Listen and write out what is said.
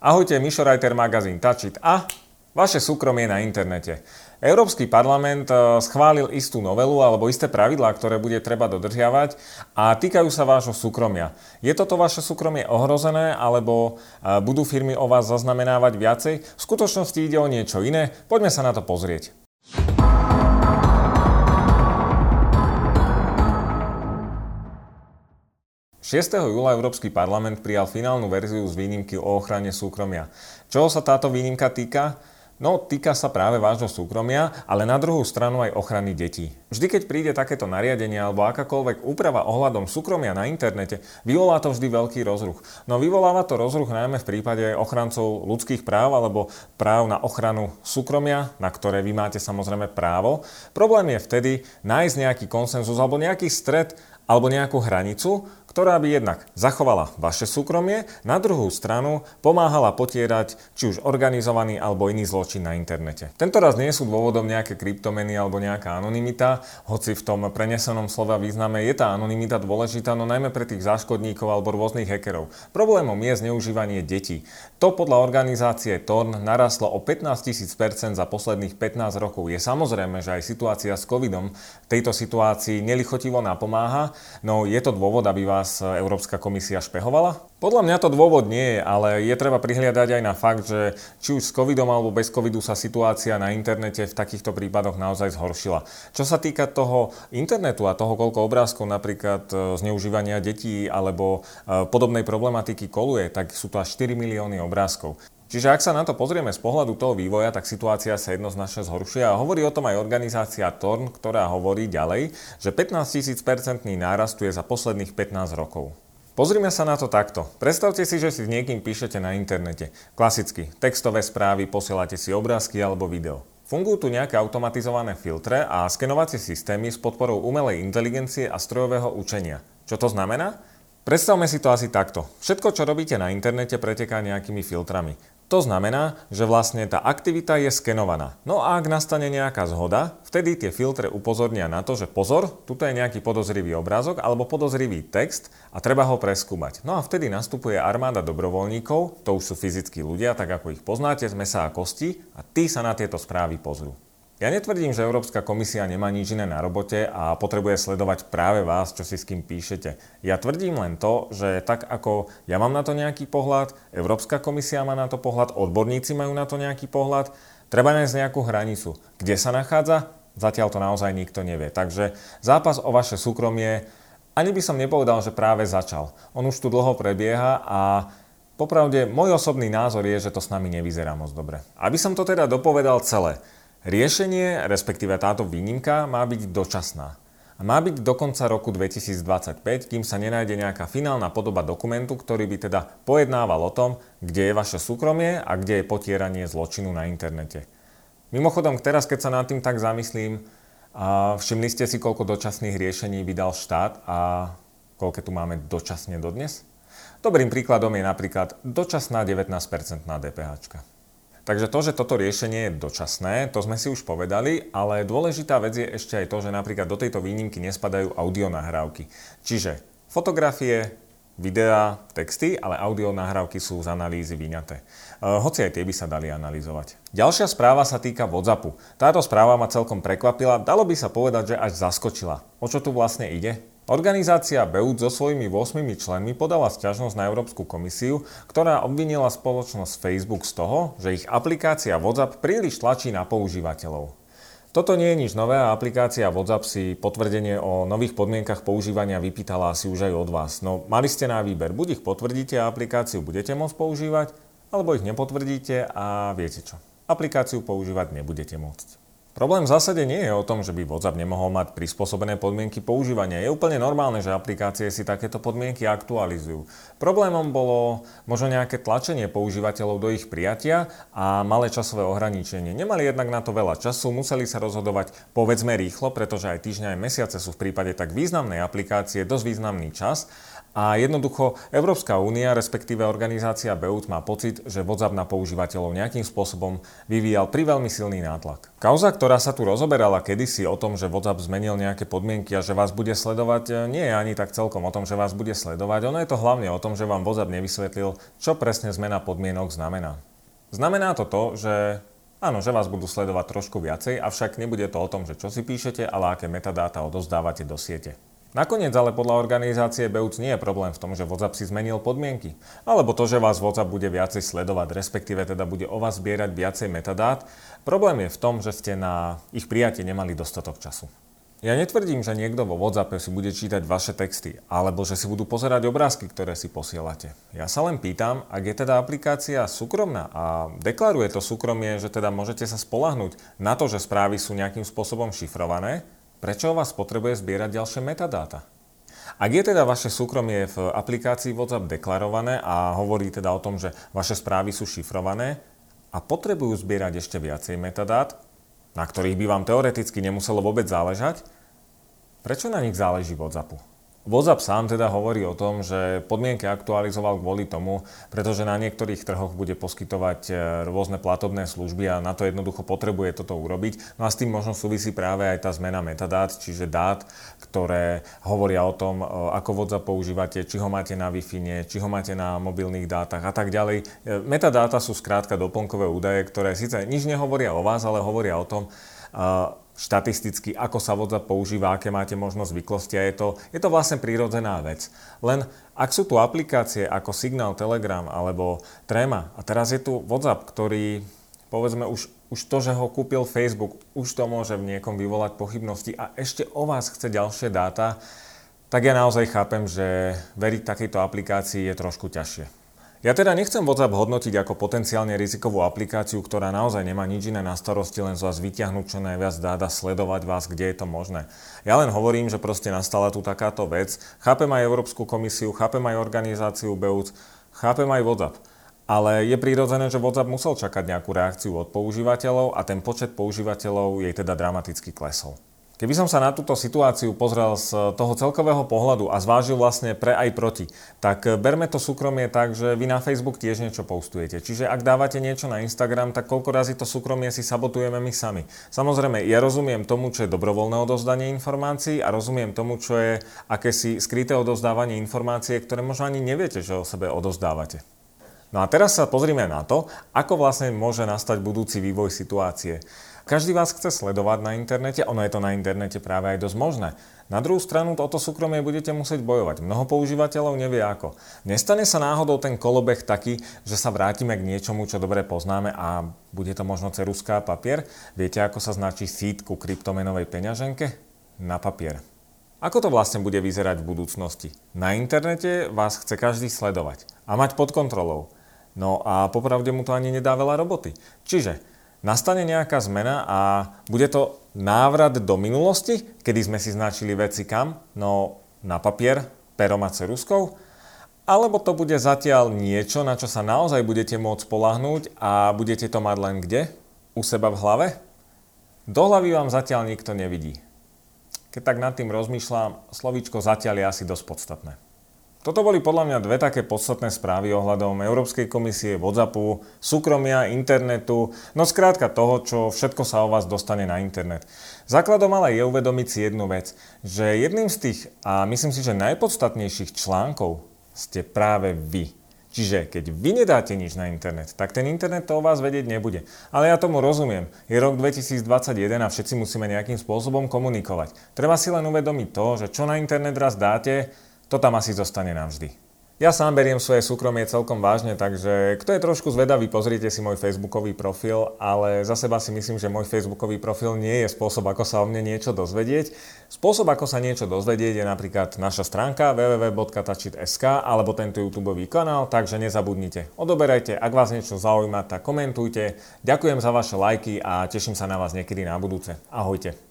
Ahojte, Mišo Reiter, magazín Tačit a vaše súkromie na internete. Európsky parlament e, schválil istú novelu alebo isté pravidlá, ktoré bude treba dodržiavať a týkajú sa vášho súkromia. Je toto vaše súkromie ohrozené alebo e, budú firmy o vás zaznamenávať viacej? V skutočnosti ide o niečo iné. Poďme sa na to pozrieť. 6. júla Európsky parlament prijal finálnu verziu z výnimky o ochrane súkromia. Čoho sa táto výnimka týka? No, týka sa práve vášho súkromia, ale na druhú stranu aj ochrany detí. Vždy, keď príde takéto nariadenie alebo akákoľvek úprava ohľadom súkromia na internete, vyvolá to vždy veľký rozruch. No vyvoláva to rozruch najmä v prípade ochrancov ľudských práv alebo práv na ochranu súkromia, na ktoré vy máte samozrejme právo. Problém je vtedy nájsť nejaký konsenzus alebo nejaký stred alebo nejakú hranicu, ktorá by jednak zachovala vaše súkromie, na druhú stranu pomáhala potierať či už organizovaný alebo iný zločin na internete. Tento raz nie sú dôvodom nejaké kryptomeny alebo nejaká anonymita, hoci v tom prenesenom slova význame je tá anonymita dôležitá, no najmä pre tých záškodníkov alebo rôznych hackerov. Problémom je zneužívanie detí. To podľa organizácie TORN narastlo o 15 000% za posledných 15 rokov. Je samozrejme, že aj situácia s covidom tejto situácii nelichotivo napomáha, no je to dôvod, aby vás Európska komisia špehovala? Podľa mňa to dôvod nie je, ale je treba prihliadať aj na fakt, že či už s covidom alebo bez covidu sa situácia na internete v takýchto prípadoch naozaj zhoršila. Čo sa týka toho internetu a toho, koľko obrázkov napríklad e, zneužívania detí alebo e, podobnej problematiky koluje, tak sú to až 4 milióny obrázkov. Čiže ak sa na to pozrieme z pohľadu toho vývoja, tak situácia sa jednoznačne zhoršuje a hovorí o tom aj organizácia TORN, ktorá hovorí ďalej, že 15 000% nárast tu je za posledných 15 rokov. Pozrime sa na to takto. Predstavte si, že si s niekým píšete na internete. Klasicky, textové správy, posielate si obrázky alebo video. Fungujú tu nejaké automatizované filtre a skenovacie systémy s podporou umelej inteligencie a strojového učenia. Čo to znamená? Predstavme si to asi takto. Všetko, čo robíte na internete, preteká nejakými filtrami. To znamená, že vlastne tá aktivita je skenovaná. No a ak nastane nejaká zhoda, vtedy tie filtre upozornia na to, že pozor, tuto je nejaký podozrivý obrázok alebo podozrivý text a treba ho preskúmať. No a vtedy nastupuje armáda dobrovoľníkov, to už sú fyzickí ľudia, tak ako ich poznáte z mesa a kosti a tí sa na tieto správy pozrú. Ja netvrdím, že Európska komisia nemá nič iné na robote a potrebuje sledovať práve vás, čo si s kým píšete. Ja tvrdím len to, že tak ako ja mám na to nejaký pohľad, Európska komisia má na to pohľad, odborníci majú na to nejaký pohľad, treba nájsť nejakú hranicu. Kde sa nachádza? Zatiaľ to naozaj nikto nevie. Takže zápas o vaše súkromie ani by som nepovedal, že práve začal. On už tu dlho prebieha a popravde môj osobný názor je, že to s nami nevyzerá moc dobre. Aby som to teda dopovedal celé. Riešenie, respektíve táto výnimka, má byť dočasná. A má byť do konca roku 2025, kým sa nenájde nejaká finálna podoba dokumentu, ktorý by teda pojednával o tom, kde je vaše súkromie a kde je potieranie zločinu na internete. Mimochodom, teraz keď sa nad tým tak zamyslím, a všimli ste si, koľko dočasných riešení vydal štát a koľko tu máme dočasne dodnes? Dobrým príkladom je napríklad dočasná 19% na DPH. Takže to, že toto riešenie je dočasné, to sme si už povedali, ale dôležitá vec je ešte aj to, že napríklad do tejto výnimky nespadajú audionahrávky. Čiže fotografie, videá, texty, ale audio nahrávky sú z analýzy vyňaté. E, hoci aj tie by sa dali analyzovať. Ďalšia správa sa týka WhatsAppu. Táto správa ma celkom prekvapila, dalo by sa povedať, že až zaskočila. O čo tu vlastne ide? Organizácia BEUT so svojimi 8 členmi podala sťažnosť na Európsku komisiu, ktorá obvinila spoločnosť Facebook z toho, že ich aplikácia WhatsApp príliš tlačí na používateľov. Toto nie je nič nové a aplikácia WhatsApp si potvrdenie o nových podmienkach používania vypýtala asi už aj od vás. No mali ste na výber, buď ich potvrdíte a aplikáciu budete môcť používať, alebo ich nepotvrdíte a viete čo, aplikáciu používať nebudete môcť. Problém v zásade nie je o tom, že by WhatsApp nemohol mať prispôsobené podmienky používania. Je úplne normálne, že aplikácie si takéto podmienky aktualizujú. Problémom bolo možno nejaké tlačenie používateľov do ich prijatia a malé časové ohraničenie. Nemali jednak na to veľa času, museli sa rozhodovať povedzme rýchlo, pretože aj týždňa aj mesiace sú v prípade tak významnej aplikácie dosť významný čas A jednoducho Európska únia, respektíve organizácia BEUT má pocit, že WhatsApp na používateľov nejakým spôsobom vyvíjal pri veľmi silný nátlak. Kauza, ktorá sa tu rozoberala kedysi o tom, že WhatsApp zmenil nejaké podmienky a že vás bude sledovať, nie je ani tak celkom o tom, že vás bude sledovať. Ono je to hlavne o tom, že vám WhatsApp nevysvetlil, čo presne zmena podmienok znamená. Znamená to to, že Áno, že vás budú sledovať trošku viacej, avšak nebude to o tom, že čo si píšete, ale aké metadáta odozdávate do siete. Nakoniec ale podľa organizácie BEUC nie je problém v tom, že WhatsApp si zmenil podmienky. Alebo to, že vás WhatsApp bude viacej sledovať, respektíve teda bude o vás zbierať viacej metadát. Problém je v tom, že ste na ich prijatie nemali dostatok času. Ja netvrdím, že niekto vo WhatsAppe si bude čítať vaše texty, alebo že si budú pozerať obrázky, ktoré si posielate. Ja sa len pýtam, ak je teda aplikácia súkromná a deklaruje to súkromie, že teda môžete sa spolahnúť na to, že správy sú nejakým spôsobom šifrované, Prečo vás potrebuje zbierať ďalšie metadáta? Ak je teda vaše súkromie v aplikácii WhatsApp deklarované a hovorí teda o tom, že vaše správy sú šifrované a potrebujú zbierať ešte viacej metadát, na ktorých by vám teoreticky nemuselo vôbec záležať, prečo na nich záleží WhatsAppu? WhatsApp sám teda hovorí o tom, že podmienky aktualizoval kvôli tomu, pretože na niektorých trhoch bude poskytovať e, rôzne platobné služby a na to jednoducho potrebuje toto urobiť. No a s tým možno súvisí práve aj tá zmena metadát, čiže dát, ktoré hovoria o tom, e, ako WhatsApp používate, či ho máte na Wi-Fi, či ho máte na mobilných dátach a tak ďalej. E, metadáta sú skrátka doplnkové údaje, ktoré síce nič nehovoria o vás, ale hovoria o tom, štatisticky, ako sa WhatsApp používa, aké máte možnosť zvyklosti a je to, je to vlastne prírodzená vec. Len ak sú tu aplikácie ako Signal, Telegram alebo Trema a teraz je tu WhatsApp, ktorý povedzme už, už to, že ho kúpil Facebook, už to môže v niekom vyvolať pochybnosti a ešte o vás chce ďalšie dáta, tak ja naozaj chápem, že veriť takejto aplikácii je trošku ťažšie. Ja teda nechcem WhatsApp hodnotiť ako potenciálne rizikovú aplikáciu, ktorá naozaj nemá nič iné na starosti, len z vás vyťahnuť čo najviac dát sledovať vás, kde je to možné. Ja len hovorím, že proste nastala tu takáto vec. Chápem aj Európsku komisiu, chápem aj organizáciu BEUC, chápem aj WhatsApp. Ale je prirodzené, že WhatsApp musel čakať nejakú reakciu od používateľov a ten počet používateľov jej teda dramaticky klesol. Keby som sa na túto situáciu pozrel z toho celkového pohľadu a zvážil vlastne pre aj proti, tak berme to súkromie tak, že vy na Facebook tiež niečo postujete. Čiže ak dávate niečo na Instagram, tak koľko razy to súkromie si sabotujeme my sami. Samozrejme, ja rozumiem tomu, čo je dobrovoľné odozdanie informácií a rozumiem tomu, čo je akési skryté odozdávanie informácie, ktoré možno ani neviete, že o sebe odozdávate. No a teraz sa pozrime na to, ako vlastne môže nastať budúci vývoj situácie. Každý vás chce sledovať na internete, ono je to na internete práve aj dosť možné. Na druhú stranu o to súkromie budete musieť bojovať. Mnoho používateľov nevie ako. Nestane sa náhodou ten kolobeh taký, že sa vrátime k niečomu, čo dobre poznáme a bude to možno ceruská papier? Viete, ako sa značí feed ku kryptomenovej peňaženke? Na papier. Ako to vlastne bude vyzerať v budúcnosti? Na internete vás chce každý sledovať a mať pod kontrolou. No a popravde mu to ani nedá veľa roboty. Čiže nastane nejaká zmena a bude to návrat do minulosti, kedy sme si značili veci kam? No na papier, perom a ceruskou? Alebo to bude zatiaľ niečo, na čo sa naozaj budete môcť polahnúť a budete to mať len kde? U seba v hlave? Do hlavy vám zatiaľ nikto nevidí. Keď tak nad tým rozmýšľam, slovíčko zatiaľ je asi dosť podstatné. Toto boli podľa mňa dve také podstatné správy ohľadom Európskej komisie, WhatsAppu, súkromia, internetu, no skrátka toho, čo všetko sa o vás dostane na internet. Základom ale je uvedomiť si jednu vec, že jedným z tých, a myslím si, že najpodstatnejších článkov ste práve vy. Čiže keď vy nedáte nič na internet, tak ten internet to o vás vedieť nebude. Ale ja tomu rozumiem. Je rok 2021 a všetci musíme nejakým spôsobom komunikovať. Treba si len uvedomiť to, že čo na internet raz dáte, to tam asi zostane navždy. Ja sám beriem svoje súkromie celkom vážne, takže kto je trošku zvedavý, pozrite si môj facebookový profil, ale za seba si myslím, že môj facebookový profil nie je spôsob, ako sa o mne niečo dozvedieť. Spôsob, ako sa niečo dozvedieť je napríklad naša stránka www.tačit.sk alebo tento YouTube kanál, takže nezabudnite. Odoberajte, ak vás niečo zaujíma, tak komentujte. Ďakujem za vaše lajky a teším sa na vás niekedy na budúce. Ahojte.